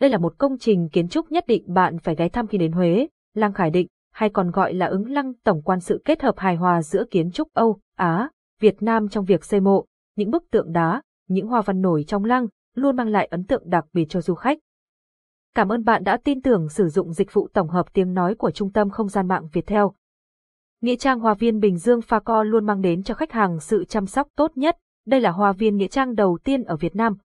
đây là một công trình kiến trúc nhất định bạn phải ghé thăm khi đến Huế. Lăng Khải Định, hay còn gọi là ứng lăng tổng quan sự kết hợp hài hòa giữa kiến trúc Âu, Á, Việt Nam trong việc xây mộ, những bức tượng đá, những hoa văn nổi trong lăng, luôn mang lại ấn tượng đặc biệt cho du khách. Cảm ơn bạn đã tin tưởng sử dụng dịch vụ tổng hợp tiếng nói của Trung tâm Không gian mạng Việt Theo. Nghĩa trang Hoa viên Bình Dương Pha Co luôn mang đến cho khách hàng sự chăm sóc tốt nhất. Đây là hoa viên nghĩa trang đầu tiên ở Việt Nam,